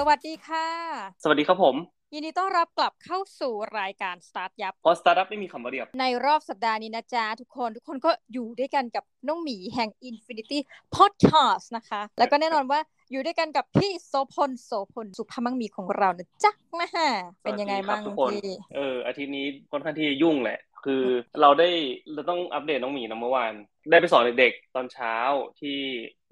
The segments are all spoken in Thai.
สวัสดีค่ะ สวัสดีครับผม ยินดีต้อนรับกลับเข้าสู่รายการ StartYupเพราะสตาร์ทอัพไม่มีคำว่าเยียบ ในรอบสัปดาห์นี้นะจ๊ะทุกคนทุกคนก็อยู่ด้วยกันกับน้องหมีแห่ง Infinity Podcast นะคะ แล้วก็แน่นอนว่าอยู่ด้วยกันกับพี่โสพลโสพลสุภาพมังมีของเรานะจ๊ะนะฮะเป็นยังไงบ้างสวัสดีครับทุกคนพี่เอออาทิตย์นี้ค่อนข้างที่ยุ่งแหละ คือเราได้เราต้องอัปเดตน้องหมีนะเมื่อวานได้ไปสอนเด็กๆตอนเช้าที่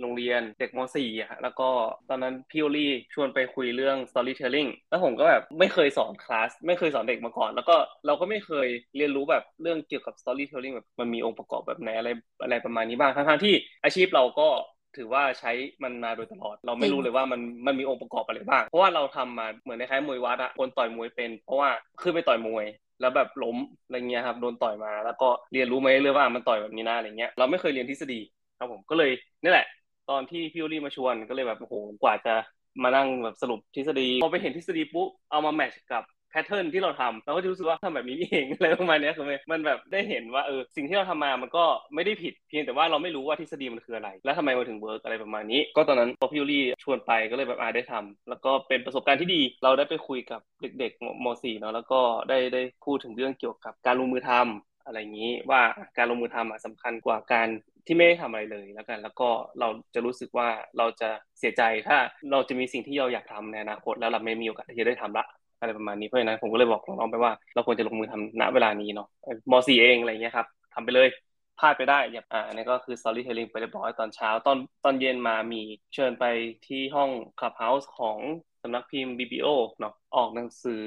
โรงเรียนเด็กม .4 อะฮะแล้วก็ตอนนั้นพี่โอลี่ชวนไปคุยเรื่อง storytelling แล้วผมก็แบบไม่เคยสอนคลาสไม่เคยสอนเด็กมาก่อน แล้วก็เราก็ไม่เคยเรียนรู้แบบเรื่องเกี่ยวกับ storytelling แบบมันมีองค์ประกอบแบบไหนอะไรอะไรประมาณนี้บ้างทั้งๆที่อาชีพเราก็ถือว่าใช้มันมาโดยตลอด เราไม่รู้เลยว่ามันมันมีองค์ประกอบอะไรบ้าง เพราะว่าเราทำมาเหมือนในคล้ายมวยวัดอะคนต่อยมวยเป็น เพราะว่าขึ้นไปต่อยมวย แล้วแบบล้มอะไรเงี้ยครับโดนต่อยมา แล้วก็เรียนรู้มาเรื่อยว่ามันต่อยแบบนี้นะอะไรเงี้ยเราไม่เคยเรียนทฤษฎีครับผมก็เลยนี่แหละ ตอนที่พี่โอลี่มาชวนก็เลยแบบโอ้โหกว่าจะมานั่งแบบสรุปทฤษฎีพอไปเห็นทฤษฎีปุ๊บเอามา match กับ pattern ที่เราทำเราก็จะรู้สึกว่าทำแบบนี้เองอะไรประมาณนี้คือมันมันแบบได้เห็นว่าเออสิ่งที่เราทำมามันก็ไม่ได้ผิด เพียงแต่ว่าเราไม่รู้ว่าทฤษฎีมันคืออะไร และทำไมมันถึง work อะไรประมาณนี้ ก็ตอนนั้นพอพี่ลี่ชวนไปก็เลยแบบอาได้ทำแล้วก็เป็นประสบการณ์ที่ดี เราได้ไปคุยกับเด็กๆม .4 เนาะแล้วก็ได้ได้พูดถึงเรื่องเกี่ยวกับการลงมือทำอะไรอย่างนี้ว่าการลงมือทำอะสำคัญกว่าการที่ไม่ได้ทำอะไรเลยแล้วกัน แล้วก็เราจะรู้สึกว่าเราจะเสียใจถ้าเราจะมีสิ่งที่เราอยากทำในอนาคตแล้วเราไม่มีโอกาสที่จะได้ทำละ อะไรประมาณนี้เพราะฉะนั้นผมก็เลยบอกน้องๆไปว่า เราควรจะลงมือทำณเวลานี้เนาะม .4 เองอะไรเงี้ยครับทำไปเลยพลาดไปได้อย่าอ่าอันนี้ก็คือ storytelling ไปเรียบร้อยตอนเช้า ตอนตอนเย็นมามีเชิญไปที่ห้อง clubhouse ของสำนักพิมพ์ BBO เนาะออกหนังสือ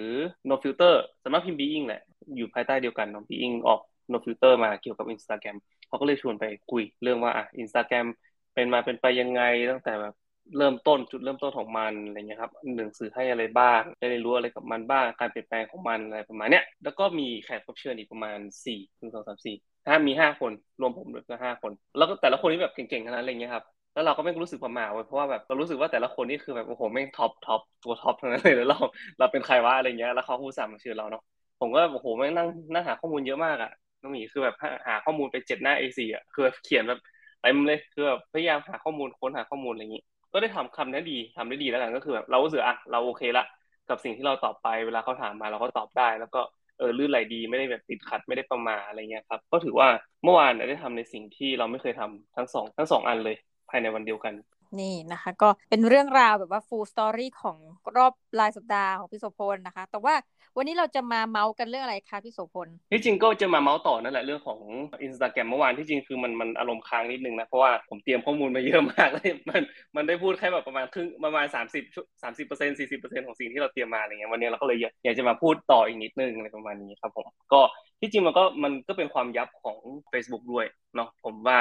no filter สำนักพิมพ์ Being แหละ อยู่ภายใต้เดียวกันเนาะ Being ออก no filter มาเกี่ยวกับ Instagram เขาก็เลยชวนไปคุยเรื่องว่าอะ Instagram เป็นมาเป็นไปยังไงตั้งแต่แบบ เริ่มต้นจุดเริ่มต้นของมันอะไรเงี้ยครับหนังสือให้อะไรบ้างได้เรียนรู้อะไรกับมันบ้างการเปลี่ยนแปลงของมันอะไรประมาณเนี้ยแล้วก็มีแขกรับเชิญอีกประมาณสี่ถึงสองสามสี่ถ้ามีห้าคนรวมผมด้วยก็ห้าคน แล้วก็แต่ละคนนี่แบบเก่งๆทั้งนั้นอะไรเงี้ยครับแล้วเราก็ไม่รู้สึกประหม่าเว้ยเพราะว่าแบบเรารู้สึกว่าแต่ละคนนี่คือแบบโอ้โหแม่ง top top ตัว top ทั้งนั้นเลยแล้วเราเราเป็นใครวะอะไรเงี้ยแล้วเขาผู้สามาเชิญเราเนาะผมก็โอ้โหแม่งนั่งนั่งหาข้อมูลเยอะมากอะน้องหมีคือแบบหาข้อมูลไปเจ็ดหน้า A4 อะคือเขียนแบบเต็มเลยคือแบบพยายามหาข้อมูลค้นหาข้อมูลอะไรอย่างนี้ ก็ได้ทำคำนี้ดีทำได้ดีแล้วกันก็คือแบบเรารู้สึกอะเราโอเคละกับสิ่งที่เราตอบไปเวลาเขาถามมาเราก็ตอบได้ แล้วก็เออลื่นไหลดีไม่ได้แบบติดขัดไม่ได้ประมาอะไรเงี้ยครับ ก็ถือว่าเมื่อวานได้ทำในสิ่งที่เราไม่เคยทำทั้งสองทั้งสองอันเลยภายในวันเดียวกันนี่นะคะ ก็เป็นเรื่องราวแบบว่า full story ของรอบรายสัปดาห์ของพี่โสพลนะคะ แต่ว่า วันนี้เราจะมาเมาส์กันเรื่องอะไรคะพี่โสพลที่จริงก็จะมาเมาส์ต่อนั่นแหละเรื่องของ Instagram เมื่อวานที่จริงคือมันมันอารมณ์ค้างนิดนึงนะเพราะว่าผมเตรียมข้อมูลมาเยอะมากเลยมันมันได้พูดแค่แบบประมาณครึ่งประมาณ30 30เปอร์เซ็นต์40เปอร์เซ็นต์ของสิ่งที่เราเตรียมมาอะไรเงี้ยวันนี้เราก็เลยอยากจะมาพูดต่ออีกนิดนึงอะไรประมาณนี้ครับผมก็ที่จริงมันก็มันก็เป็นความยับของ Facebook ด้วยเนาะผมว่า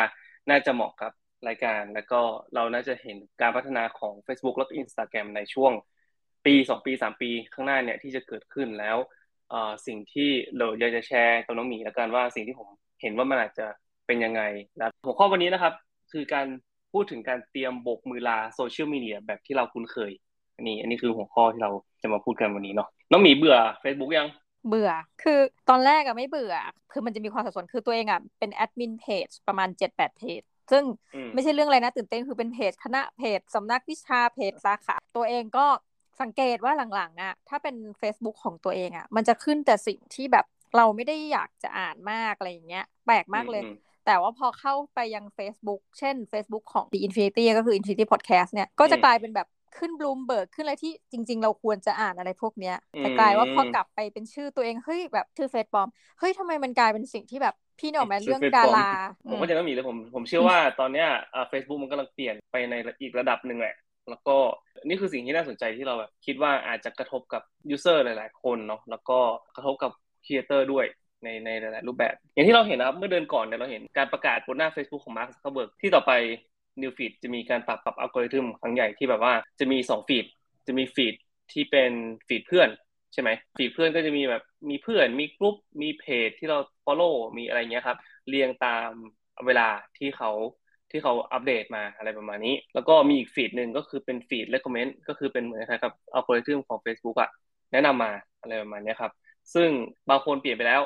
น่าจะเหมาะกับรายการแล้วก็เราน่าจะเห็นการพัฒนาของ Facebook แล้วก็ Instagram ในช่วง ปีสองปีสามปีข้างหน้าเนี่ยที่จะเกิดขึ้นแล้วสิ่งที่เราอยากจะแชร์กับน้องหมีแล้วกันว่าสิ่งที่ผมเห็นว่ามันอาจจะเป็นยังไงนะหัวข้อวันนี้นะครับ คือการพูดถึงการเตรียมโบกมือลาโซเชียลมีเดียแบบที่เราคุ้นเคยอันนี้อันนี้คือหัวข้อที่เราจะมาพูดกันวันนี้เนาะน้องหมีเบื่อ Facebook ยังเบื่อ คือตอนแรกอะไม่เบื่อ คือมันจะมีความสับสน คือตัวเองอะเป็นแอดมินเพจประมาณ 7-8เพจ ซึ่งไม่ใช่เรื่องอะไรนะตื่นเต้น คือเป็นเพจคณะเพจสำนักวิชาเพจสาขา ตัวเองก็ สังเกตว่าหลังๆอะถ้าเป็น Facebook ของตัวเองอะมันจะขึ้นแต่สิ่งที่แบบเราไม่ได้อยากจะอ่านมากอะไรอย่างเงี้ยแปลกมากเลย แต่ว่าพอเข้าไปยัง Facebook เช่น Facebook ของ The Infinity ก็คือ Infinity Podcast เนี่ยก็จะกลายเป็นแบบขึ้นบลูมเบิร์กขึ้นอะไรที่จริง ๆ เราควรจะอ่านอะไรพวกเนี้ยแต่กลายว่าพอกลับไปเป็นชื่อตัวเองเฮ้ยแบบชื่อเฟซปลอมเฮ้ยทำไมมันกลายเป็นสิ่งที่แบบพี่หน่อแม้เรื่องดาราผมก็จะต้องมีเลยผมผมเชื่อว่าตอนเนี้ยเฟซบุ๊กมันกำลังเปลี่ยนไปในอีกระดับหนึ่งแหละ แล้วก็นี่คือสิ่งที่น่าสนใจที่เราแบบคิดว่าอาจจะกระทบกับ user หลาย ๆ คนเนาะแล้วก็กระทบกับ creator ด้วยในในหลายๆรูปแบบ อย่างที่เราเห็นนะครับ เมื่อเดือนก่อนเนี่ยเราเห็นการประกาศบนหน้า Facebook ของมาร์คซักเคอร์เบิร์กที่ต่อไปNews Feed จะมีการปรับปรับอัลกอริทึมครั้งใหญ่ที่แบบว่าจะมี2 feed จะมี feed ที่เป็น feed เพื่อนใช่ไหม feed เพื่อนก็จะมีแบบมีเพื่อนมีกลุ่มมีเพจที่เรา follow มีอะไรเงี้ยครับ เรียงตามเวลาที่เขา ที่เขาอัปเดตมาอะไรประมาณนี้ แล้วก็มีอีก feed หนึ่งก็คือเป็น feed recommend ก็คือเป็นเหมือนครับอัลกอริทึมของ Facebook อะแนะนำมาอะไรประมาณนี้ครับ ซึ่งบางคนเปลี่ยนไปแล้ว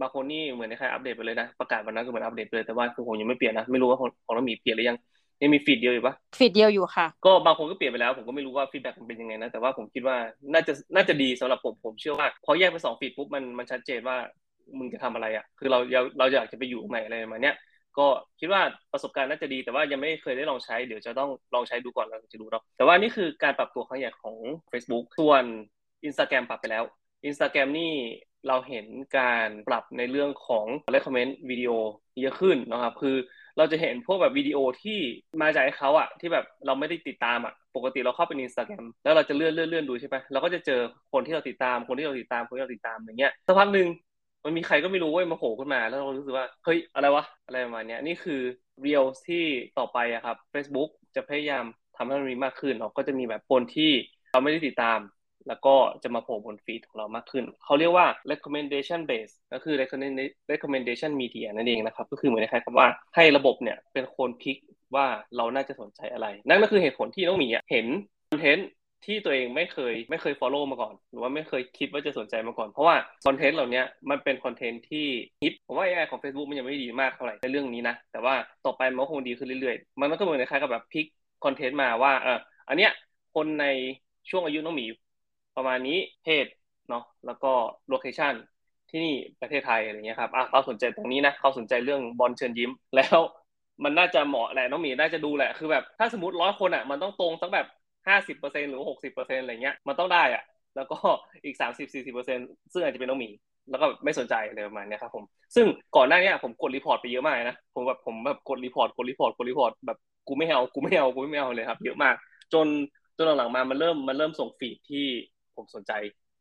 บางคนนี่เหมือนใครอัปเดตไปเลยนะ ประกาศวันนั้นก็เหมือนอัปเดตเลยแต่ว่าคือผมยังไม่เปลี่ยนนะไม่รู้ว่าของของเรามีเปลี่ยนหรือยังยังมี feed เดียวอยู่ปะ feed เดียวอยู่ค่ะ ก็บางคนก็เปลี่ยนไปแล้ว ผมก็ไม่รู้ว่า feedback มันเป็นยังไงนะ แต่ว่าผมคิดว่าน่าจะน่าจะดีสำหรับผมผมเชื่อว่าพอแยกเป็นสอง feed ปุ๊บมันมันชัดเจนว่ามึงจะทำอะไรอะ คือเราเราเราอยากจะไปอยู่ไหนอะไรมาเนี้ย ก็คิดว่าประสบการณ์น่าจะดี แต่ว่ายังไม่เคยได้ลองใช้ เดี๋ยวจะต้องลองใช้ดูก่อนเราจะดูเนาะแต่ว่านี่คือการปรับตัวครั้งใหญ่ของ Facebook ส่วน Instagram ปรับไปแล้ว Instagram นี่เราเห็นการปรับในเรื่องของ recommend วิดีโอเยอะขึ้นนะครับ คือเราจะเห็นพวกแบบวิดีโอที่มาจากเขาอะที่แบบเราไม่ได้ติดตามอะปกติเราเข้าไปในอินสตาแกรมแล้วเราจะเลื่อนเลื่อนเลื่อนดูใช่ไหมเราก็จะเจอคนที่เราติดตามคนที่เราติดตามคนที่เราติดตามอย่างเงี้ยสักพักหนึ่ง มันมีใครก็ไม่รู้เว้ยมาโผล่ขึ้นมาแล้วเรารู้สึกว่าเฮ้ยอะไรวะอะไรประมาณนี้นี่คือเรียลที่ต่อไปอะครับ Facebook จะพยายามทำให้มันมีมากขึ้นเนาก็จะมีแบบคนที่เราไม่ได้ติดตาม แล้วก็จะมาโผล่บนฟีดของเรามากขึ้น เขาเรียกว่า recommendation base ก็คือ recommendation media นั่นเองนะครับ ก็คือเหมือนคล้ายๆกับว่าให้ระบบเนี่ยเป็นคนพิกว่าเราน่าจะสนใจอะไร นั่นก็คือเหตุผลที่น้องหมีเห็นคอนเทนต์ ที่ตัวเองไม่เคยไม่เคย follow มาก่อน หรือว่าไม่เคยคิดว่าจะสนใจมาก่อน เพราะว่าคอนเทนต์เหล่านี้มันเป็นคอนเทนต์ที่ฮิตผมว่า AI ของ Facebook มันยังไม่ดีมากเท่าไหร่ในเรื่องนี้นะ แต่ว่าต่อไปมันคงดีขึ้นเรื่อยๆ มันก็เหมือนคล้ายกับแบบพิกcontent มาว่าเอออันเนี้ยคนในช่วงอายุน้องหมี ประมาณนี้เพศเนาะแล้วก็ location ที่นี่ประเทศไทยอะไรเงี้ยครับอะเขาสนใจตรงนี้นะเขาสนใจเรื่องบอลเชิญยิ้มแล้วมันน่าจะเหมาะแหละน้องหมีน่าจะดูแหละคือแบบถ้าสมมติร้อยคนอะมันต้องตรงสักแบบ ห้าสิบเปอร์เซ็นต์หรือหกสิบเปอร์เซ็นต์อะไรเงี้ยมันต้องได้อะแล้วก็อีกสามสิบสี่สิบเปอร์เซ็นต์ซึ่งอาจจะเป็นน้องหมีแล้วก็ไม่สนใจอะไรประมาณนี้ครับผม ซึ่งก่อนหน้านี้ผมกด report ไปเยอะมากนะ ผมแบบผมแบบกด report กด report กด report แบบกูไม่เอากูไม่เอากูไม่เอาเลยครับ เยอะมาก จนจนหลังๆมามันเริ่มมันเริ่มส่ง feed ที่ผมสนใจ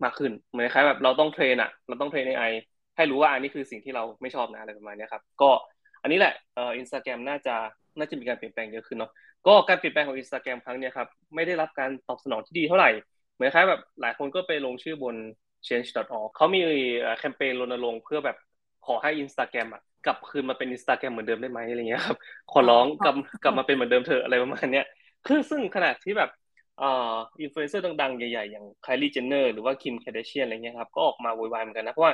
มากขึ้นเหมือนคล้ายแบบเราต้อง train อะเราต้อง train AI ให้รู้ว่าอันนี้คือสิ่งที่เราไม่ชอบนะอะไรประมาณนี้ครับ ก็อันนี้แหละเอ่ออินสตาแกรมน่าจะน่าจะมีการเปลี่ยนแปลงเยอะขึ้นเนาะ ก็การเปลี่ยนแปลงของอินสตาแกรมครั้งนี้ครับไม่ได้รับการตอบสนองที่ดีเท่าไหร่ เหมือนคล้ายแบบหลายคนก็ไปลงชื่อบน change.org เขามีแคมเปญรณรงค์เพื่อแบบขอให้อินสตาแกรมอะกลับคืนมาเป็นอินสตาแกรมเหมือนเดิมได้ไหมอะไรเงี้ยครับขอร้องกลับกลับมาเป็นเหมือนเดิมเถอะอะไรประมาณนี้คือซึ่งขนาดที่แบบอ่าอินฟลูเอนเซอร์ดังๆ ใหญ่ๆ อย่าง Kylie Jenner หรือว่า Kim Kardashian อะไรเงี้ยครับก็ออกมาโวยวายเหมือนกันนะ เพราะว่า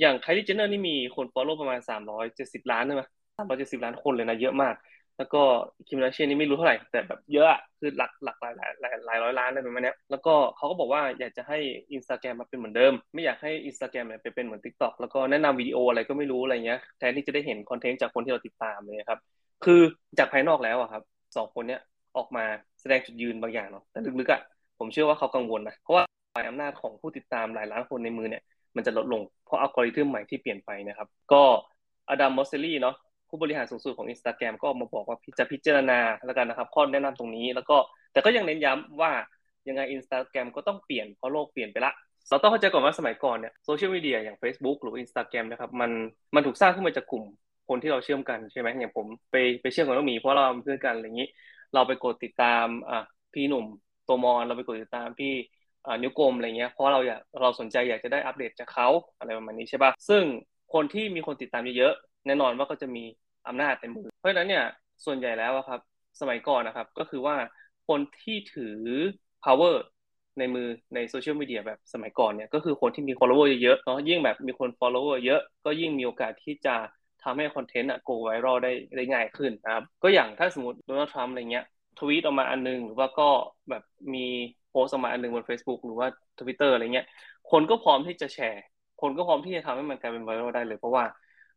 อย่าง Kylie Jenner นี่มีคน follow ประมาณ 370 ล้านใช่ไหม370ล้านคนเลยนะเยอะมาก แล้วก็ Kim Kardashian นี่ไม่รู้เท่าไหร่ แต่แบบเยอะอะคือหลักหลักหลายหลายหลายหลายร้อยล้านอะไรประมาณนี้แล้วก็เขาก็บอกว่าอยากจะให้อินสตาแกรมมาเป็นเหมือนเดิม ไม่อยากให้อินสตาแกรมเนี่ยไปเป็นเหมือนทิกตอกแล้วก็แนะนำวิดีโออะไรก็ไม่รู้อะไรเงี้ยแทนที่จะได้เห็น content จากคนที่เราติดตามเลยครับ คือจากภายนอกแล้วอะครับสองคนเนี้ยออกมาแสดงจุดยืนบางอย่างเนาะแต่ลึกๆอะผมเชื่อว่าเขากังวลนะเพราะว่าอำนาจของผู้ติดตามหลายล้านคนในมือเนี่ยมันจะลดลงเพราะอัลกอริทึมใหม่ที่เปลี่ยนไปนะครับ ก็ Adam Mosseri เนาะ ผู้บริหารสูงสุดของ Instagram ก็มาบอกว่าจะพิจารณาแล้วกันนะครับข้อแนะนำตรงนี้ แล้วก็แต่ก็ยังเน้นย้ำว่ายังไง Instagram ก็ต้องเปลี่ยนเพราะโลกเปลี่ยนไปละเราต้องเข้าใจก่อนว่าสมัยก่อนเนี่ย social media อย่าง Facebook หรือ Instagram นะครับมันมันถูกสร้างขึ้นมาจากกลุ่มคนที่เราเชื่อมกันใช่ไหมอย่างผมไปไปเชื่อมกับน้องหมีเพราะเราเพื่อนกันอะไรอย่างนี้ เราไปกดติดตามอะพี่หนุ่มตัวมอนเราไปกดติดตามพี่นิ้วกลมอะไรเงี้ยเพราะเราอยากเราสนใจอยากจะได้อัปเดตจากเขาอะไรประมาณนี้ใช่ปะซึ่งคนที่มีคนติดตามเยอะ แน่นอนว่าก็จะมีอำนาจในมือ เพราะฉะนั้นเนี่ยส่วนใหญ่แล้วครับ สมัยก่อนนะครับ ก็คือว่าคนที่ถือ power ในมือในโซเชียลมีเดียแบบสมัยก่อนเนี่ยก็คือคนที่มี follower เยอะๆเนาะยิ่งแบบมีคน follower เยอะก็ยิ่งมีโอกาสที่จะทำให้คอนเทนต์อะ go viral ได้ได้ง่ายขึ้นนะครับก็อย่างถ้าสมมติโดนัลด์ทรัมป์อะไรเงี้ยทวีตออกมาอันนึง หรือว่าก็แบบมีโพสต์ออกมาอันนึงบน Facebook หรือว่า Twitter อะไรเงี้ยคนก็พร้อมที่จะแชร์ คนก็พร้อมที่จะทำให้มันกลายเป็นไวรัลได้เลย เพราะว่า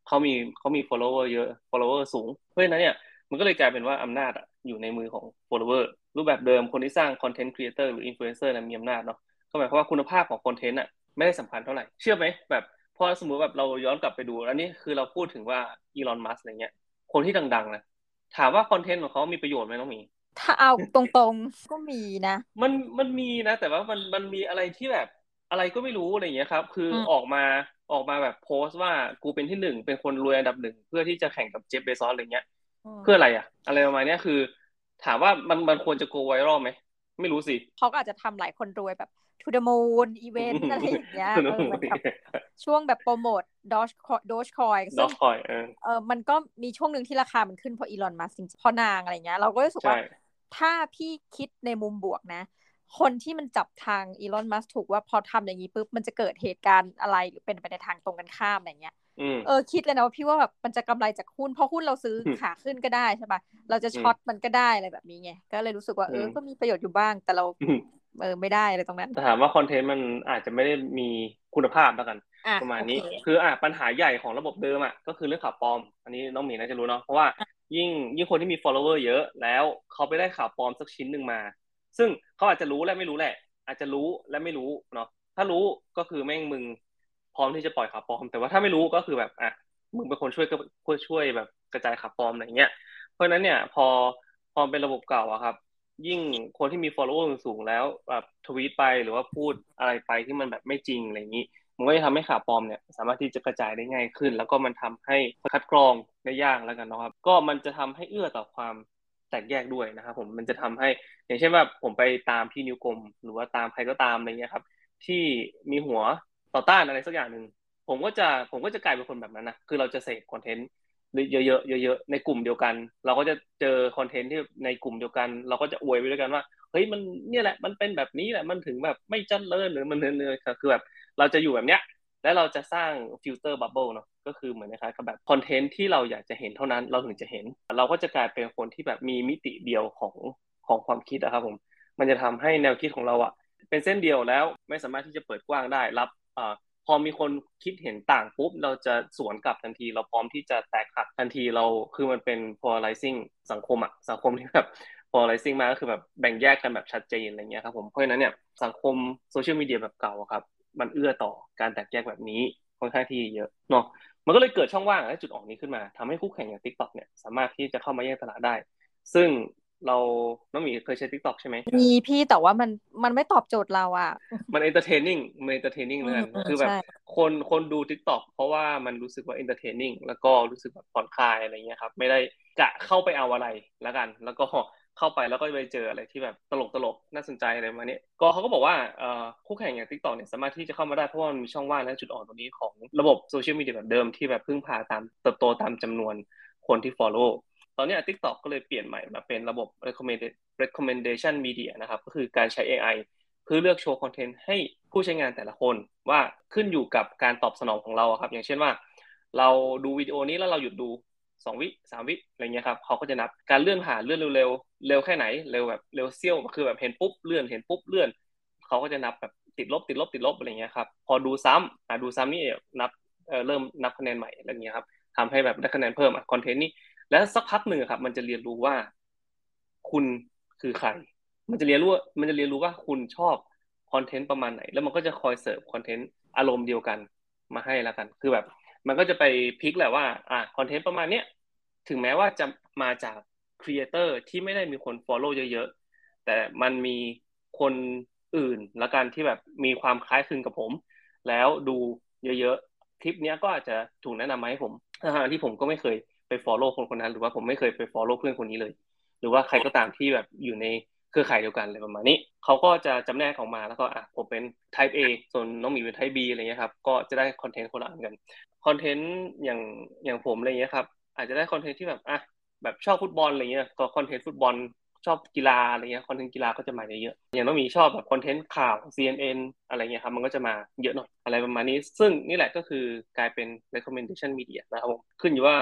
เขามีเขามี follower เยอะ follower สูง เพราะฉะนั้นเนี่ยมันก็เลยกลายเป็นว่าอำนาจอยู่ในมือของ follower รูปแบบเดิมคนที่สร้าง content creator หรือ influencer นะมีอำนาจเนาะก็หมายความว่าคุณภาพของคอนเทนต์อะไม่ได้สำคัญเท่าไหร่ เชื่อไหมแบบพอสมมติแบบเราย้อนกลับไปดูอันนี้คือเราพูดถึงว่าอีลอนมัสอะไรเงี้ยคนที่ดังๆนะถามว่าคอนเทนต์ของเขามีประโยชน์ไหมน้องมี ถ้าเอาตรงๆก็มีนะ มันมันมีนะ แต่ว่ามันมันมีอะไรที่แบบอะไรก็ไม่รู้อะไรอย่างเงี้ยครับ คือออกมา ออกมาแบบโพสต์ว่ากูเป็นที่หนึ่งเป็นคนรวยอันดับหนึ่งเพื่อที่จะแข่งกับเจฟเบซอสอะไรเงี้ย เพื่ออะไรอะอะไรประมาณนี้คือ ถามว่ามันมันควรจะโกไวรัลไหมไม่รู้สิเขาก็อาจจะทำหลายคนรวยแบบ to the moon อีเวนต์อะไรอย่างเงี้ยช่วงแบบโปรโมทดอชดอชคอยซึ่งเออมันก็มีช่วงหนึ่งที่ราคามันขึ้นเพราะอีลอนมัสจริงๆพอนางอะไรเงี้ยเราก็รู้สึกว่าถ้าพี่คิดในมุมบวกนะ คนที่มันจับทางอีลอน มัสถูกว่าพอทำอย่างนี้ปุ๊บมันจะเกิดเหตุการณ์อะไรหรือเป็นไปในทางตรงกันข้ามอะไรเงี้ยเออคิดเลยนะว่าพี่ว่าแบบมันจะกำไรจากหุ้นเพราะหุ้นเราซื้อขาขึ้นก็ได้ใช่ปะเราจะช็อตมันก็ได้อะไรแบบนี้ไงก็เลยรู้สึกว่าเออก็มีประโยชน์อยู่บ้างแต่เราเออไม่ได้อะไรตรงนั้นถามว่าคอนเทนต์มันอาจจะไม่ได้มีคุณภาพแล้วกัน ประมาณนี้ คืออะปัญหาใหญ่ของระบบเดิมอะก็คือเรื่องข่าวปลอม อันนี้น้องหมีน่าจะรู้เนาะเพราะว่ายิ่งยิ่งคนที่มี follower เยอะ แล้วเขาไปได้ข่าวปลอมสักชิ้นหนึ่งมา ซึ่งเขาอาจจะรู้และไม่รู้แหละ อาจจะรู้และไม่รู้เนาะถ้ารู้ก็คือแม่งมึงพร้อมที่จะปล่อยข่าวปลอม แต่ว่าถ้าไม่รู้ก็คือแบบอะมึงเป็นคนช่วยก็ช่วยแบบกระจายข่าวปลอมอะไรเงี้ยเพราะฉะนั้นเนี่ยพอพอเป็นระบบเก่าอะครับ ยิ่งคนที่มี follower สูงแล้วแบบทวีตไปหรือว่าพูดอะไรไปที่มันแบบไม่จริงอะไรอย่างนี้มันก็จะทำให้ข่าวปลอมเนี่ยสามารถที่จะกระจายได้ง่ายขึ้น แล้วก็มันทำให้คัดกรองได้ยากแล้วกันนะครับ ก็มันจะทำให้เอื้อต่อความ แตกแยกด้วยนะครับผมมันจะทำให้ อย่างเช่นว่าผมไปตามพี่นิวกรมหรือว่าตามใครก็ตามอะไรเงี้ยครับ ที่มีหัวต่อต้านอะไรสักอย่างหนึ่งผมก็จะผมก็จะกลายเป็นคนแบบนั้นนะคือเราจะเสพ content เยอะๆเยอะๆในกลุ่มเดียวกัน เราก็จะเจอ content ที่ในกลุ่มเดียวกัน เราก็จะอวยไปด้วยกันว่าเฮ้ยมันเนี่ยแหละมันเป็นแบบนี้แหละมันถึงแบบไม่จันเลิศหรือมันเนื้อคือแบบ เราจะอยู่แบบเนี้ย แล้วเราจะสร้าง filter bubble เนาะก็คือเหมือนนะครับกับแบบ content ที่เราอยากจะเห็นเท่านั้นเราถึงจะเห็น เราก็จะกลายเป็นคนที่แบบมีมิติเดียวของของความคิดอะครับผมมันจะทำให้แนวคิดของเราอะเป็นเส้นเดียวแล้วไม่สามารถที่จะเปิดกว้างได้รับอ่าพอมีคนคิดเห็นต่างปุ๊บเราจะสวนกลับทันที เราพร้อมที่จะแตกหักทันทีเราคือมันเป็น polarizing สังคมอะสังคมที่แบบ polarizing มาก็คือแบบแบ่งแยกกันแบบชัดเจนอะไรเงี้ยครับผมเพราะฉะนั้นเนี่ยสังคมโซเชียลมีเดียแบบเก่าครับ มันเอื้อต่อการแตกแยกแบบนี้ค่อนข้างที่เยอะเนาะมันก็เลยเกิดช่องว่างและจุดออกนี้ขึ้นมาทำให้คู่แข่งอย่าง TikTok เนี่ยสามารถที่จะเข้ามาแย่งตลาดได้ ซึ่งเราน้องหมีเคยใช้ทิกตอกใช่ไหมมีพี่แต่ว่ามันมันไม่ตอบโจทย์เราอะ มัน entertaining มัน entertaining เลยคือแบบคนคนดูทิกตอกเพราะว่ามันรู้สึกว่า entertaining แล้วก็รู้สึกแบบผ่อนคลายอะไรเงี้ยครับ ไม่ได้กะเข้าไปเอาอะไรแล้วกัน แล้วก็ เข้าไปแล้วก็ไปเจออะไรที่แบบตลกตลกน่าสนใจอะไรมาเนี้ยก็เขาก็บอกว่าคู่แข่งอย่างทิกตอกเนี่ยสามารถที่จะเข้ามาได้เพราะว่ามันมีช่องว่างและจุดอ่อนตรงนี้ของระบบ social media แบบเดิมที่แบบพึ่งพาตามเติบโตตามจำนวนคนที่ follow ตอนนี้ TikTok ก็เลยเปลี่ยนใหม่มาเป็นระบบ recommendation media นะครับ ก็คือการใช้ AI เพื่อเลือกโชว์คอนเทนต์ให้ผู้ใช้งานแต่ละคน ว่าขึ้นอยู่กับการตอบสนองของเราครับ อย่างเช่นว่า เราดูวิดีโอนี้แล้วเราหยุดดู 2วิ3วิอะไรเงี้ยครับเขาก็จะนับการเลื่อนผ่านเลื่อนเร็วๆเร็วแค่ไหนเร็วแบบเร็วเซี่ยวคือแบบเห็นปุ๊บเลื่อนเห็นปุ๊บเลื่อนเขาก็จะนับแบบติดลบติดลบติดลบอะไรเงี้ยครับพอดูซ้ำดูซ้ำนี่นับเริ่มนับคะแนนใหม่อะไรเงี้ยครับทำให้แบบได้คะแนนเพิ่ม content นี้แล้วสักพักหนึ่งครับ มันจะเรียนรู้ว่า คุณคือใคร มันจะเรียนรู้มันจะเรียนรู้ว่าคุณชอบ content ประมาณไหน แล้วมันก็จะคอยเสิร์ฟ content อารมณ์เดียวกันมาให้แล้วกัน คือแบบ มันก็จะไป pick แหละว่าอ่า content ประมาณเนี้ยถึงแม้ว่าจะมาจาก creator ที่ไม่ได้มีคน follow เยอะๆ แต่มันมีคนอื่นละกันที่แบบมีความคล้ายคลึงกับผม แล้วดูเยอะๆ คลิปนี้ก็อาจจะถูกแนะนำมาให้ผมทั้งที่ผมก็ไม่เคยไป follow คนคนนั้น หรือว่าผมไม่เคยไป follow เพื่อนคนนี้เลย หรือว่าใครก็ตามที่แบบอยู่ใน เครือข่ายเดียวกันอะไรประมาณนี้เขาก็จะจำแนกออกมาแล้วก็อะผมเป็น type A ส่วนน้องหมีเป็น type B อะไรเงี้ยครับก็จะได้ content คนละอันกัน content อย่างอย่างผมอะไรเงี้ยครับอาจจะได้ content ที่แบบอะแบบชอบฟุตบอลอะไรเงี้ยก็ content ฟุตบอลชอบกีฬาอะไรเงี้ยคอนเทนต์กีฬาก็จะมาเยอะๆอย่างน้องมีชอบแบบคอนเทนต์ข่าว CNN อะไรเงี้ยครับมันก็จะมาเยอะหน่อยอะไรประมาณนี้ ซึ่งนี่แหละก็คือกลายเป็น recommendation media นะครับผมขึ้นอยู่ว่า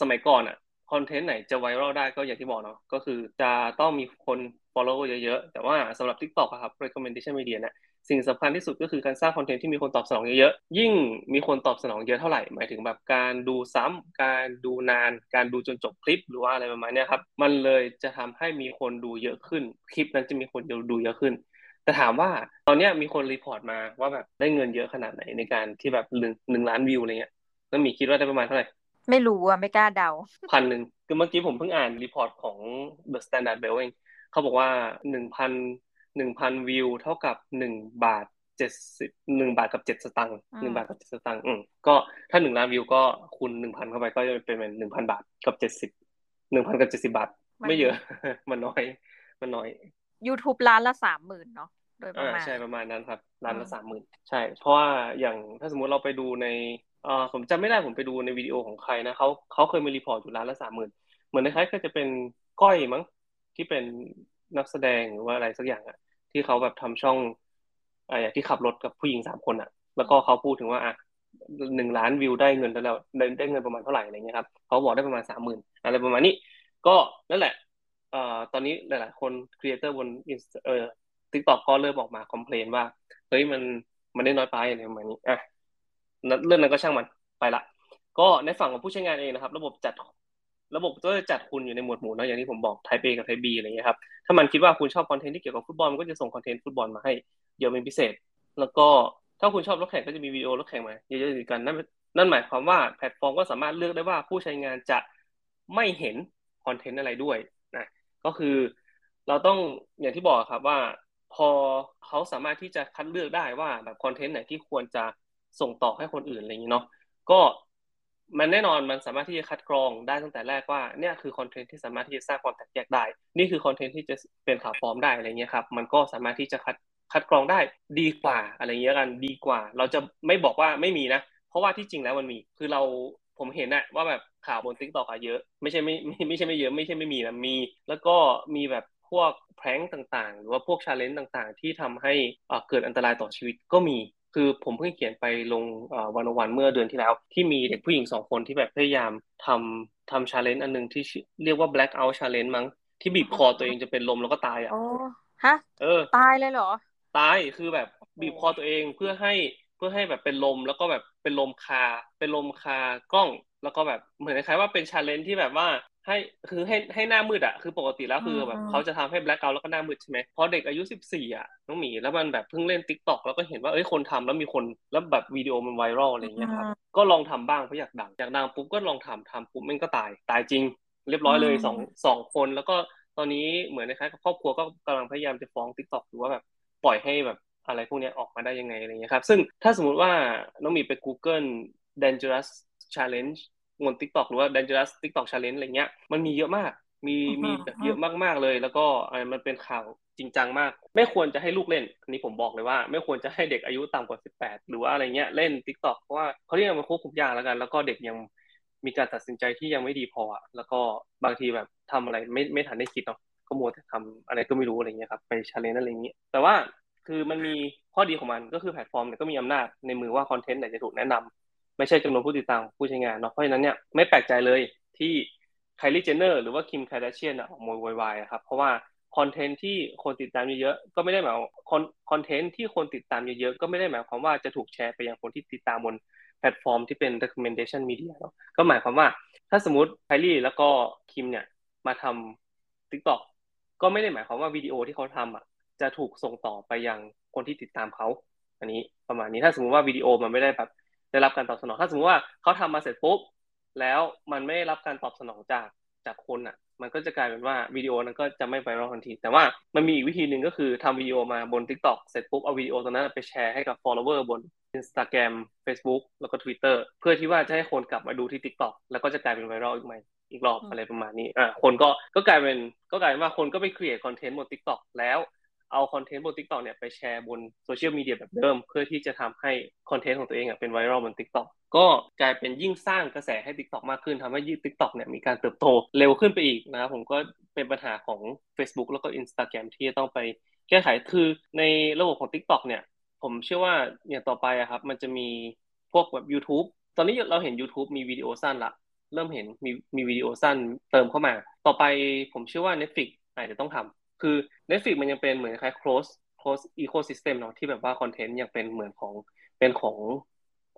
สมัยก่อนอะคอนเทนต์ไหนจะไวรัลได้ก็อย่างที่บอกเนาะก็คือจะต้องมีคน follow เยอะๆ แต่ว่าสำหรับ TikTok ครับ recommendation media เนี่ยสิ่งสำคัญที่สุดก็คือการสร้างคอนเทนต์ที่มีคนตอบสนองเยอะๆ ยิ่งมีคนตอบสนองเยอะเท่าไหร่ หมายถึงแบบการดูซ้ำการดูนาน การดูจนจบคลิป หรือว่าอะไรประมาณนี้ครับ มันเลยจะทำให้มีคนดูเยอะขึ้น คลิปนั้นจะมีคนดูเยอะขึ้น แต่ถามว่าตอนนี้มีคน report มาว่าแบบได้เงินเยอะขนาดไหนในการที่แบบหนึ่งหนึ่งล้านวิวอะไรเงี้ยแล้วมีคิดว่าได้ประมาณเท่าไหร่ไม่รู้อะไม่กล้าเดาพันหนึ่งคือเมื่อกี้ผมเพิ่งอ่านรีพอร์ตของ The Standard Bell เอง เขาบอกว่าหนึ่งพันหนึ่งพันวิวเท่ากับหนึ่งบาทเจ็ดสิบหนึ่งบาทกับเจ็ดสตางค์หนึ่งบาทกับเจ็ดสตางค์อืมก็ถ้าหนึ่งล้านวิวก็คูณหนึ่งพันเข้าไปก็จะเป็นหนึ่งพันบาทกับเจ็ดสิบหนึ่งพันกับเจ็ดสิบาท ไม่เยอะ มันน้อย มันน้อย YouTube ล้านละสามหมื่นเนาะโดยประมาณใช่ประมาณนั้นครับล้านละสามหมื่นใช่ เพราะว่าอย่างถ้าสมมุติเราไปดูในอ่าผมจำไม่ได้ผมไปดูในวิดีโอของใครนะเขาเขาเคยมีรีพอร์ตอยู่ล้านละสามหมื่นเหมือนในคล้ายก็จะเป็นก้อยมั้ง ที่เป็นนักแสดงหรือว่าอะไรสักอย่างอะที่เขาแบบทำช่องอ่าอย่างที่ขับรถกับผู้หญิงสามคนอะ แล้วก็เขาพูดถึงว่าอะหนึ่งล้านวิวได้เงินแล้วได้ได้เงินประมาณเท่าไหร่อะไรเงี้ยครับเขาบอกได้ประมาณสามหมื่นอะไรประมาณนี้ ก็นั่นแหละเอ่อตอนนี้หลาย ๆ คนครีเอเตอร์บนเอ่อ TikTok ก็เริ่มออกมา complain ว่าเฮ้ยมันมันได้น้อยไปอะไรประมาณนี้อะเรื่องนั้นก็ช่างมันไปละก็ในฝั่งของผู้ใช้งานเองนะครับ ระบบจัด ระบบก็จะจัดคุณอยู่ในหมวดหมู่นะอย่างที่ผมบอก type A กับ type B อะไรเงี้ยครับถ้ามันคิดว่าคุณชอบคอนเทนต์ที่เกี่ยวกับฟุตบอลมันก็จะส่งคอนเทนต์ฟุตบอลมาให้เยอะเป็นพิเศษ แล้วก็ถ้าคุณชอบรถแข่งก็จะมีวิดีโอรถแข่งมาเยอะๆกันนั่นนั่นหมายความว่าแพลตฟอร์มก็สามารถเลือกได้ว่าผู้ใช้งานจะไม่เห็นคอนเทนต์อะไรด้วยนะก็คือเราต้องอย่างที่บอกครับว่าพอเขาสามารถที่จะคัดเลือกได้ว่าแบบคอนเทนต์ไหนที่ควรจะส่งต่อให้คนอื่นอะไรอย่างนี้เนาะก็ มันแน่นอนมันสามารถที่จะคัดกรองได้ตั้งแต่แรกว่าเนี่ยคือคอนเทนต์ที่สามารถที่จะสร้างความแตกแยกได้ นี่คือคอนเทนต์ที่จะเป็นข่าวปลอมได้อะไรเงี้ยครับมันก็สามารถที่จะคัดคัดกรองได้ดีกว่าอะไรเงี้ยกันดีกว่า เราจะไม่บอกว่าไม่มีนะ เพราะว่าที่จริงแล้วมันมีคือเราผมเห็นนะว่าแบบข่าวบน TikTok อะเยอะ ไม่ใช่ไม่ไม่ไม่ใช่ไม่เยอะไม่ใช่ไม่มีนะมี แล้วก็มีแบบพวก prank ต่างๆ หรือว่าพวก challenge ต่างๆ ที่ทำให้เกิดอันตรายต่อชีวิตก็มี คือผมเพิ่งเขียนไปลงวันวันเมื่อเดือนที่แล้ว ที่มีเด็กผู้หญิงสองคนที่แบบพยายามทำทำ challenge อันนึงที่เรียกว่า black out challenge มั้งที่บีบคอตัวเองจะเป็นลมแล้วก็ตายอะโอ้ฮะเออ ตายเลยเหรอ ตายคือแบบบีบคอตัวเองเพื่อให้เพื่อให้แบบเป็นลมแล้วก็แบบเป็นลมคา เป็นลมคากล้อง แล้วก็แบบเหมือนคล้ายๆว่าเป็น challenge ที่แบบว่า ให้คือให้ให้หน้ามืดอะคือปกติแล้วคือแบบเขาจะทำให้ black out แล้วก็หน้ามืดใช่ไหมพอเด็กอายุสิบสี่อะน้องหมีแล้วมันแบบเพิ่งเล่น TikTok แล้วก็เห็นว่าเอ้ยคนทำแล้วมีคนแล้วแบบวิดีโอมันไวรัลอะไรเงี้ยครับก็ลองทำบ้างเพราะอยากดังอยากดังปุ๊บก็ลองทำทำปุ๊บมันก็ตายตายจริง เรียบร้อยเลยสองสองคนแล้วก็ตอนนี้เหมือนนะครับครอบครัวก็กำลังพยายามจะฟ้องทิกตอกหรือว่าแบบปล่อยให้แบบอะไรพวกนี้ออกมาได้ยังไงอะไรเงี้ยครับซึ่งถ้าสมมุติว่าน้องมีไป Google dangerous challenge งน TikTok หรือว่า Dangerous TikTok Challenge อะไรเงี้ยมันมีเยอะมาก มีมีแบบเยอะมากๆเลย แล้วก็มันเป็นข่าวจริงจังมาก ไม่ควรจะให้ลูกเล่น อันนี้ผมบอกเลยว่า ไม่ควรจะให้เด็กอายุต่ำกว่า 18 หรือว่าอะไรเงี้ยเล่น TikTok เพราะว่าเขาเรียกมันควบคุมยากแล้วกัน แล้วก็เด็กยังมีการตัดสินใจที่ยังไม่ดีพอแล้วก็บางทีแบบทำอะไรไม่ไม่ทันได้คิดเนาะก็มัวแต่ทำอะไรก็ไม่รู้อะไรเงี้ยครับไป challenge อะไรเงี้ยแต่ว่าคือมันมีข้อดีของมันก็คือแพลตฟอร์มเนี่ยก็มีอำนาจในมือว่าคอนเทนต์ไหนจะถูกแนะนำ ไม่ใช่จำนวนผู้ติดตามผู้ใช้งานเนาะเพราะฉะนั้นเนี่ยไม่แปลกใจเลยที่ไคลลี่เจเนอร์หรือว่าคิมคาร์ดาเชียนออกมาโวยวายครับ เพราะว่าคอนเทนต์ที่คนติดตามเยอะๆก็ไม่ได้หมายคอนเทนต์ที่คนติดตามเยอะๆก็ไม่ได้หมายความว่าจะถูกแชร์ไปยังคนที่ติดตามบนแพลตฟอร์มที่เป็น recommendation media เนาะก็หมายความว่า ถ้าสมมติไคลลี่แล้วก็คิมเนี่ยมาทำ TikTok ก็ไม่ได้หมายความว่าวิดีโอที่เขาทำอะจะถูกส่งต่อไปยังคนที่ติดตามเขาอันนี้ประมาณนี้ถ้าสมมติว่าวิดีโอมันไม่ได้แบบ ได้รับการตอบสนอง ถ้าสมมติว่าเขาทำมาเสร็จปุ๊บแล้วมันไม่ได้รับการตอบสนองจากจากคนอะ มันก็จะกลายเป็นว่าวิดีโอนั้นก็จะไม่ไวรัลทันที แต่ว่ามันมีอีกวิธีหนึ่งก็คือทำวิดีโอมาบน TikTok เสร็จปุ๊บเอาวิดีโอตรงนั้นไปแชร์ให้กับ follower บน Instagram Facebook แล้วก็ Twitter เพื่อที่ว่าจะให้คนกลับมาดูที่ TikTok แล้วก็จะกลายเป็นไวรัลอีกไหมอีกรอบอะไรประมาณนี้อ่าคนก็ก็กลายเป็นก็กลายเป็นว่าคนก็ไป create content บน TikTok แล้ว เอาคอนเทนต์บน TikTok เนี่ยไปแชร์บนโซเชียลมีเดียแบบเดิม เพื่อที่จะทำให้คอนเทนต์ของตัวเองเป็นไวรัลบน TikTok ก็กลายเป็นยิ่งสร้างกระแสให้ TikTok มากขึ้นทำให้ยิ่ง TikTok เนี่ยมีการเติบโตเร็วขึ้นไปอีกนะครับผมก็เป็นปัญหาของ Facebook แล้วก็ Instagram ที่จะต้องไปแก้ไขคือในระบบของ TikTok เนี่ย ผมเชื่อว่าอย่างต่อไปอะครับ มันจะมีพวกแบบ YouTube ตอนนี้เราเห็น YouTube มีวิดีโอสั้นละเริ่มเห็นมีมีวิดีโอสั้นเติมเข้ามา ต่อไปผมเชื่อว่า Netflix อาจจะต้องทำ คือ Netflix มันยังเป็นเหมือนคล้าย close close ecosystem เนาะที่แบบว่าคอนเทนต์ยังเป็นเหมือนของเป็นของ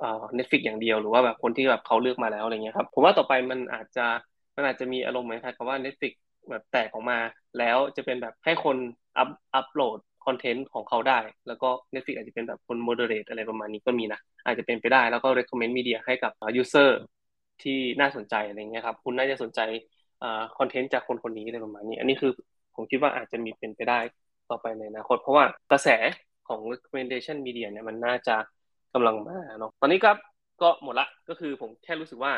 เอ่อ Netflix อย่างเดียวหรือว่าแบบคนที่แบบเขาเลือกมาแล้วอะไรเงี้ยครับผมว่าต่อไปมันอาจจะมันอาจจะมีอารมณ์เหมือนคล้ายกับว่า Netflix แบบแตกออกมา แล้วจะเป็นแบบให้คนอัพอัพโหลดคอนเทนต์ของเขาได้ แล้วก็ Netflix อาจจะเป็นแบบคน moderate อะไรประมาณนี้ก็มีนะอาจจะเป็นไปได้แล้วก็ recommend media ให้กับ user ที่น่าสนใจอะไรเงี้ยครับคุณน่าจะสนใจคอนเทนต์จากคนคนนี้อะไรประมาณนี้ อันนี้คือ ผมคิดว่าอาจจะมีเป็นไปได้ต่อไปในอนาคต เพราะว่ากระแสของ recommendation media เนี่ยมันน่าจะกำลังมาเนาะตอนนี้ครับก็หมดละก็คือผมแค่รู้สึกว่า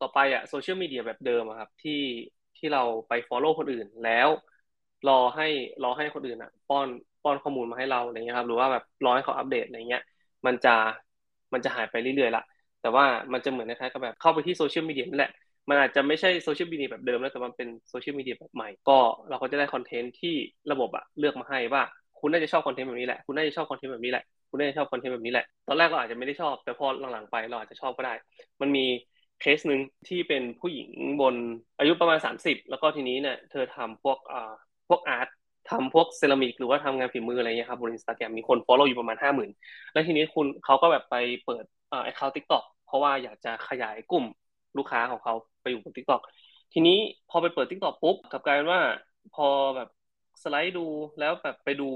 ต่อไปอะโซเชียลมีเดียแบบเดิมครับที่ที่เราไป follow คนอื่นแล้ว รอให้รอให้คนอื่นอะป้อนป้อนข้อมูลมาให้เราอะไรเงี้ยครับหรือว่าแบบรอให้เขาอัปเดตอะไรเงี้ยมันจะมันจะหายไปเรื่อยๆละแต่ว่ามันจะเหมือนคล้ายๆกับแบบเข้าไปที่โซเชียลมีเดียนั่นแหละ มันอาจจะไม่ใช่โซเชียลมีเดียแบบเดิมแล้วแต่มันเป็นโซเชียลมีเดียแบบใหม่ ก็เราก็จะได้คอนเทนต์ที่ระบบอะเลือกมาให้ว่าคุณน่าจะชอบคอนเทนต์แบบนี้แหละ คุณน่าจะชอบคอนเทนต์แบบนี้แหละ คุณน่าจะชอบคอนเทนต์แบบนี้แหละ ตอนแรกเราอาจจะไม่ได้ชอบ แต่พอหลังๆไปเราอาจจะชอบก็ได้ มันมีเคสหนึ่งที่เป็นผู้หญิงบนอายุประมาณ 30 แล้วก็ทีนี้เนี่ยเธอทำพวกอ่าพวก art ทำพวกเซรามิกหรือว่าทำงานฝีมืออะไรเงี้ยครับบนอินสตาแกรมมีคน follow อยู่ประมาณห้าหมื่นแล้วทีนี้คุณเขาก็แบบไปเปิดอ่า account TikTok เพราะว่าอยากจะขยายกลุ่มลูกค้าของเขา ไปอยู่บน TikTok ทีนี้พอไปเปิด TikTok ปุ๊บกลับกลายเป็นว่าพอแบบสไลด์ดูแล้วแบบไปดู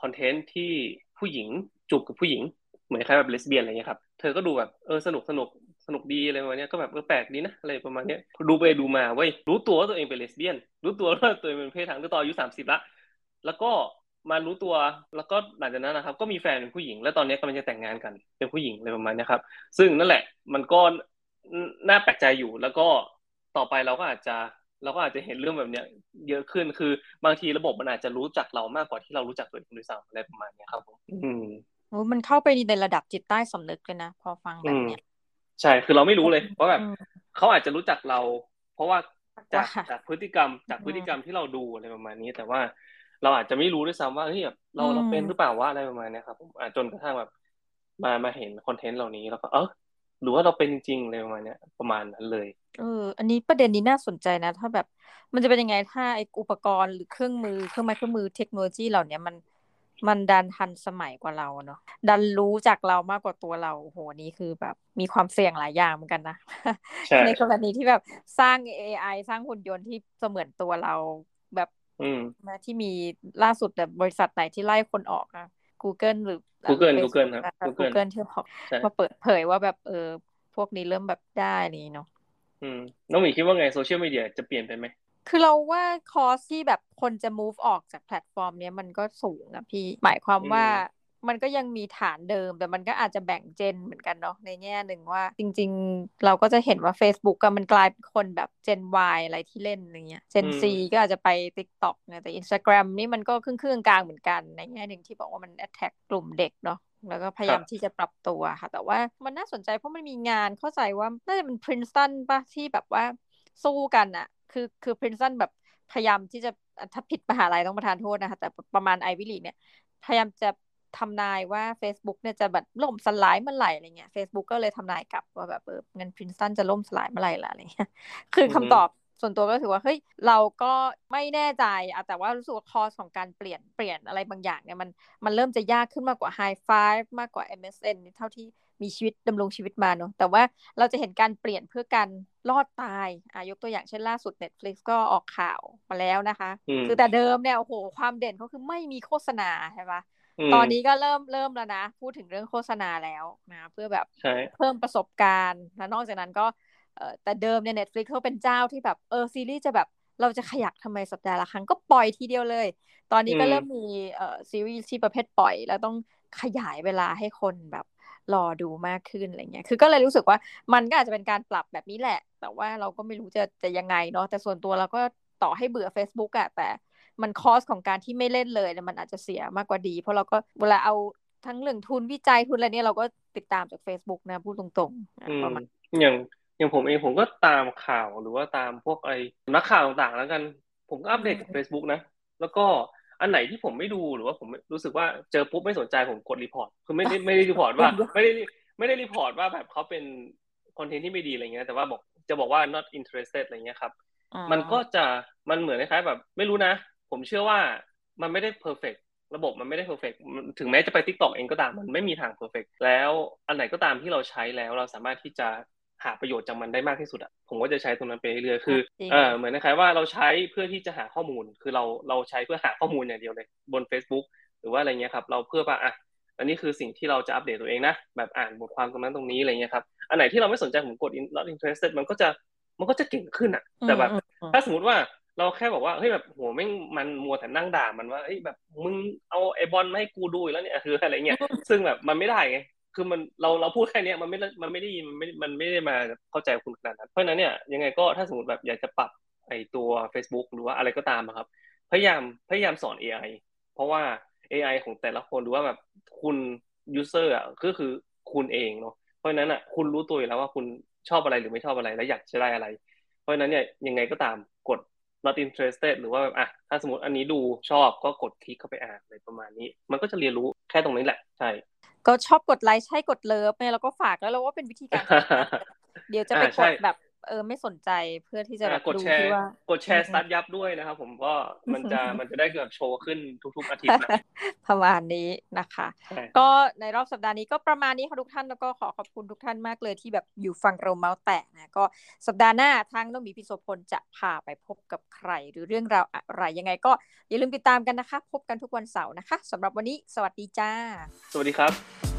คอนเทนต์ที่ผู้หญิงจูบกับผู้หญิง เหมือนคล้ายแบบเลสเบี้ยนอะไรเงี้ยครับเธอก็ดูแบบเออสนุกสนุกสนุกดีอะไรประมาณนี้ก็แบบเออแปลกดีนะอะไรประมาณนี้ดูไปดูมาเว้ยรู้ตัวว่าตัวเองเป็นเลสเบี้ยน รู้ตัวว่าตัวเองเป็นเพศทางก็ตอนอายุสามสิบละแล้วก็มารู้ตัวแล้วก็หลังจากนั้นนะครับ ก็มีแฟนเป็นผู้หญิง แล้วตอนนี้กำลังจะแต่งงานกันเป็นผู้หญิงอะไรประมาณนี้ครับซึ่งนั่นแหละมันก็ น่าแปลกใจอยู่ แล้วก็ต่อไปเราก็อาจจะเราก็อาจจะเห็นเรื่องแบบเนี้ย เยอะขึ้นคือบางทีระบบมันอาจจะรู้จักเรามากกว่าที่เรารู้จักตัวเองด้วยซ้ำอะไรประมาณนี้ครับผมอืมโอ้มันเข้าไปในระดับจิตใต้สำนึกเลยนะพอฟังแบบเนี้ยใช่คือเราไม่รู้เลยว่าแบบเขาอาจจะรู้จักเรา เพราะว่าจากจากพฤติกรรมจากพฤติกรรมที่เราดูอะไรประมาณนี้ แต่ว่าเราอาจจะไม่รู้ด้วยซ้ำว่าเฮ้ยแบบเราเราเป็นหรือเปล่าว่าอะไรประมาณนี้ครับผมจนกระทั่งแบบมามาเห็นคอนเทนต์เหล่านี้แล้วก็เออ หรือว่าเราเป็นจริงอะไรประมาณนี้ประมาณนั้นเลย เออ อันนี้ประเด็นนี้น่าสนใจนะ ถ้าแบบมันจะเป็นยังไงถ้าไออุปกรณ์หรือเครื่องมือเครื่องไม้เครื่องมือเทคโนโลยีเหล่านี้มันมันดันทันสมัยกว่าเราเนาะดันรู้จากเรามากกว่าตัวเราโหนี่คือแบบ มีความเสี่ยงหลายอย่างเหมือนกันนะในกรณีที่แบบสร้าง AI สร้างหุ่นยนต์ที่เสมือนตัวเราแบบมาที่มีล่าสุดแบบบริษัทไหนที่ไล่คนออกอะ Google หรือ Google Google ครับ Google ที่บอกมาเปิดเผยว่าแบบเออพวกนี้เริ่มแบบได้นี่เนาะอืมน้องหมีคิดว่าไงโซเชียลมีเดียจะเปลี่ยนไปไหม คือเราว่า cost ที่แบบคนจะ move ออกจากแพลตฟอร์มเนี้ยมันก็สูงอะพี่ หมายความว่า มันก็ยังมีฐานเดิม แต่มันก็อาจจะแบ่งเจนเหมือนกันเนาะในแง่หนึ่งว่า จริง ๆ เราก็จะเห็นว่า Facebook ก็มันกลายเป็นคนแบบเจน Y อะไรที่เล่นอย่างเงี้ยเจน C ก็อาจจะไป TikTok นะแต่ Instagram นี่มันก็ครึ่งครึ่งกลางเหมือนกันในแง่หนึ่งที่บอกว่ามัน attack กลุ่มเด็กเนาะแล้วก็พยายามที่จะปรับตัวค่ะ แต่ว่ามันน่าสนใจเพราะมันมีงานเข้าใจว่าน่าจะเป็น Princeton ปะที่แบบว่าสู้กันอะคือคือ Princeton แบบพยายามที่จะถ้าผิดมหาลัยต้องประทานโทษนะคะแต่ประมาณไอวิลีเนี่ยพยายามจะ ทำนายว่า Facebook เนี่ยจะแบบล่มสลายเมื่อไหร่อะไรเงี้ย Facebook ก็เลยทำนายกลับว่าแบบเออเงินพรินสตันจะล่มสลายเมื่อไหร่ละอะไรเงี้ยคือคำตอบส่วนตัวก็ถือว่าเฮ้ยเราก็ไม่แน่ใจอะแต่ว่ารู้สึกว่าคอสของการเปลี่ยนเปลี่ยนอะไรบางอย่างเนี่ยมันมันเริ่มจะยากขึ้นมากกว่า High Five มากกว่า MSN เท่าที่มีชีวิตดำรงชีวิตมาเนาะแต่ว่าเราจะเห็นการเปลี่ยนเพื่อการรอดตายอายกตัวอย่างเช่นล่าสุด Netflix ก็ออกข่าวมาแล้วนะคะ คือแต่เดิมเนี่ยโอ้โหความเด่นเขาคือไม่มีโฆษณาใช่ปะ ตอนนี้ก็เริ่มเริ่มแล้วนะ พูดถึงเรื่องโฆษณาแล้วนะเพื่อแบบเพิ่มประสบการณ์และนอกจากนั้นก็เออแต่เดิมเนี่ย Netflix เขาเป็นเจ้าที่แบบเออซีรีส์จะแบบเราจะขยักทำไมสัปดาห์ละครั้งก็ปล่อยทีเดียวเลย ตอนนี้ก็เริ่มมีเอ่อซีรีส์ที่ประเภทปล่อย แล้วต้องขยายเวลาให้คนแบบรอดูมากขึ้นอะไรเงี้ย คือก็เลยรู้สึกว่ามันก็อาจจะเป็นการปรับแบบนี้แหละ แต่ว่าเราก็ไม่รู้จะจะยังไงเนาะ แต่ส่วนตัวเราก็ต่อให้เบื่อ Facebook อะแต่ มันคอสของการที่ไม่เล่นเลยมันอาจจะเสียมากกว่าดี เพราะเราก็เวลาเอาทั้งเรื่องทุนวิจัยทุนอะไรเนี่ยเราก็ติดตามจาก Facebook นะพูดตรงๆประมาณอย่างอย่างผมเองผมก็ตามข่าวหรือว่าตามพวกไอ้นักข่าวต่างๆ แล้วกัน ผมก็อัปเดตกับ Facebook นะ แล้วก็อันไหนที่ผมไม่ดูหรือว่าผมรู้สึกว่าเจอปุ๊บไม่สนใจผมกด report คือไม่ได้ไม่ได้ report ว่าไม่ได้ไม่ได้ report ว่าแบบเขาเป็นคอนเทนต์ที่ไม่ดีอะไรเงี้ยแต่ว่าบอกจะบอกว่า not interested อะไรเงี้ยครับมันก็จะมันเหมือนคล้ายๆแบบ ไม่รู้นะ ผมเชื่อว่ามันไม่ได้ perfect ระบบมันไม่ได้ perfect ถึงแม้จะไป TikTok เองก็ตามมันไม่มีทาง perfect แล้วอันไหนก็ตามที่เราใช้แล้วเราสามารถที่จะหาประโยชน์จากมันได้มากที่สุดอะผมก็จะใช้ตรงนั้นไปเรื่อยๆคือเออเหมือนคล้ายๆว่าเราใช้เพื่อที่จะหาข้อมูล คือเราเราใช้เพื่อหาข้อมูลอย่างเดียวเลยบน Facebook หรือว่าอะไรเงี้ยครับ เราเพื่อว่าอะอันนี้คือสิ่งที่เราจะอัปเดตตัวเองนะแบบอ่านบทความตรงนั้นตรงนี้อะไรเงี้ยครับอันไหนที่เราไม่สนใจผมกด not interested มันก็จะมันก็จะเก่งขึ้นอะ แต่แบบถ้าสมมติว่า เราแค่บอกว่าเฮ้ยแบบโหไม่มันมัวแต่นั่งด่ามันว่าเฮ้ยแบบมึงเอาไอบอลมาให้กูดูแล้วเนี่ยคืออะไรเงี้ยซึ่งแบบมันไม่ได้ไงคือมันเราเราพูดแค่นี้มันไม่มันไม่ได้ยินมันไม่มันไม่ได้มาเข้าใจคุณขนาดนั้นเพราะนั้นเนี่ยยังไงก็ถ้าสมมติแบบอยากจะปรับไอตัว Facebook หรือว่าอะไรก็ตามครับ พยายามพยายามสอน AI เพราะว่า AI ของแต่ละคนหรือว่าแบบคุณ user อะก็คือคุณเองเนาะเพราะนั้นอะคุณรู้ตัวอยู่แล้วว่าคุณชอบอะไรหรือไม่ชอบอะไร และอยากจะได้อะไร เพราะนั้นเนี่ยยังไงก็ตามกด not interested หรือว่าแบบอะถ้าสมมติอันนี้ดูชอบก็กดคลิกเข้าไปอ่านอะไรประมาณนี้ มันก็จะเรียนรู้แค่ตรงนี้แหละใช่ก็ชอบกดไลค์ใช่กดเลิฟเนี่ยแล้วก็ฝากแล้วเราว่าเป็นวิธีการ เดี๋ยวจะไปกดแบบ เออไม่สนใจเพื่อที่จะกดแชร์กดแชร์ Start Yup ด้วยนะครับผมก็มันจะมันจะได้เกิดโชว์ขึ้นทุกๆอาทิตย์นะประมาณนี้นะคะ ก็ในรอบสัปดาห์นี้ก็ประมาณนี้ค่ะทุกท่านแล้วก็ขอขอบคุณทุกท่านมากเลยที่แบบอยู่ฟังเราเมาส์แตกนะก็สัปดาห์หน้าทางน้องมีพิโสพลจะพาไปพบกับใคร หรือเรื่องราวอะไรยังไง ก็อย่าลืมติดตามกันนะคะ พบกันทุกวันเสาร์นะคะสำหรับวันนี้สวัสดีจ้า สวัสดีครับ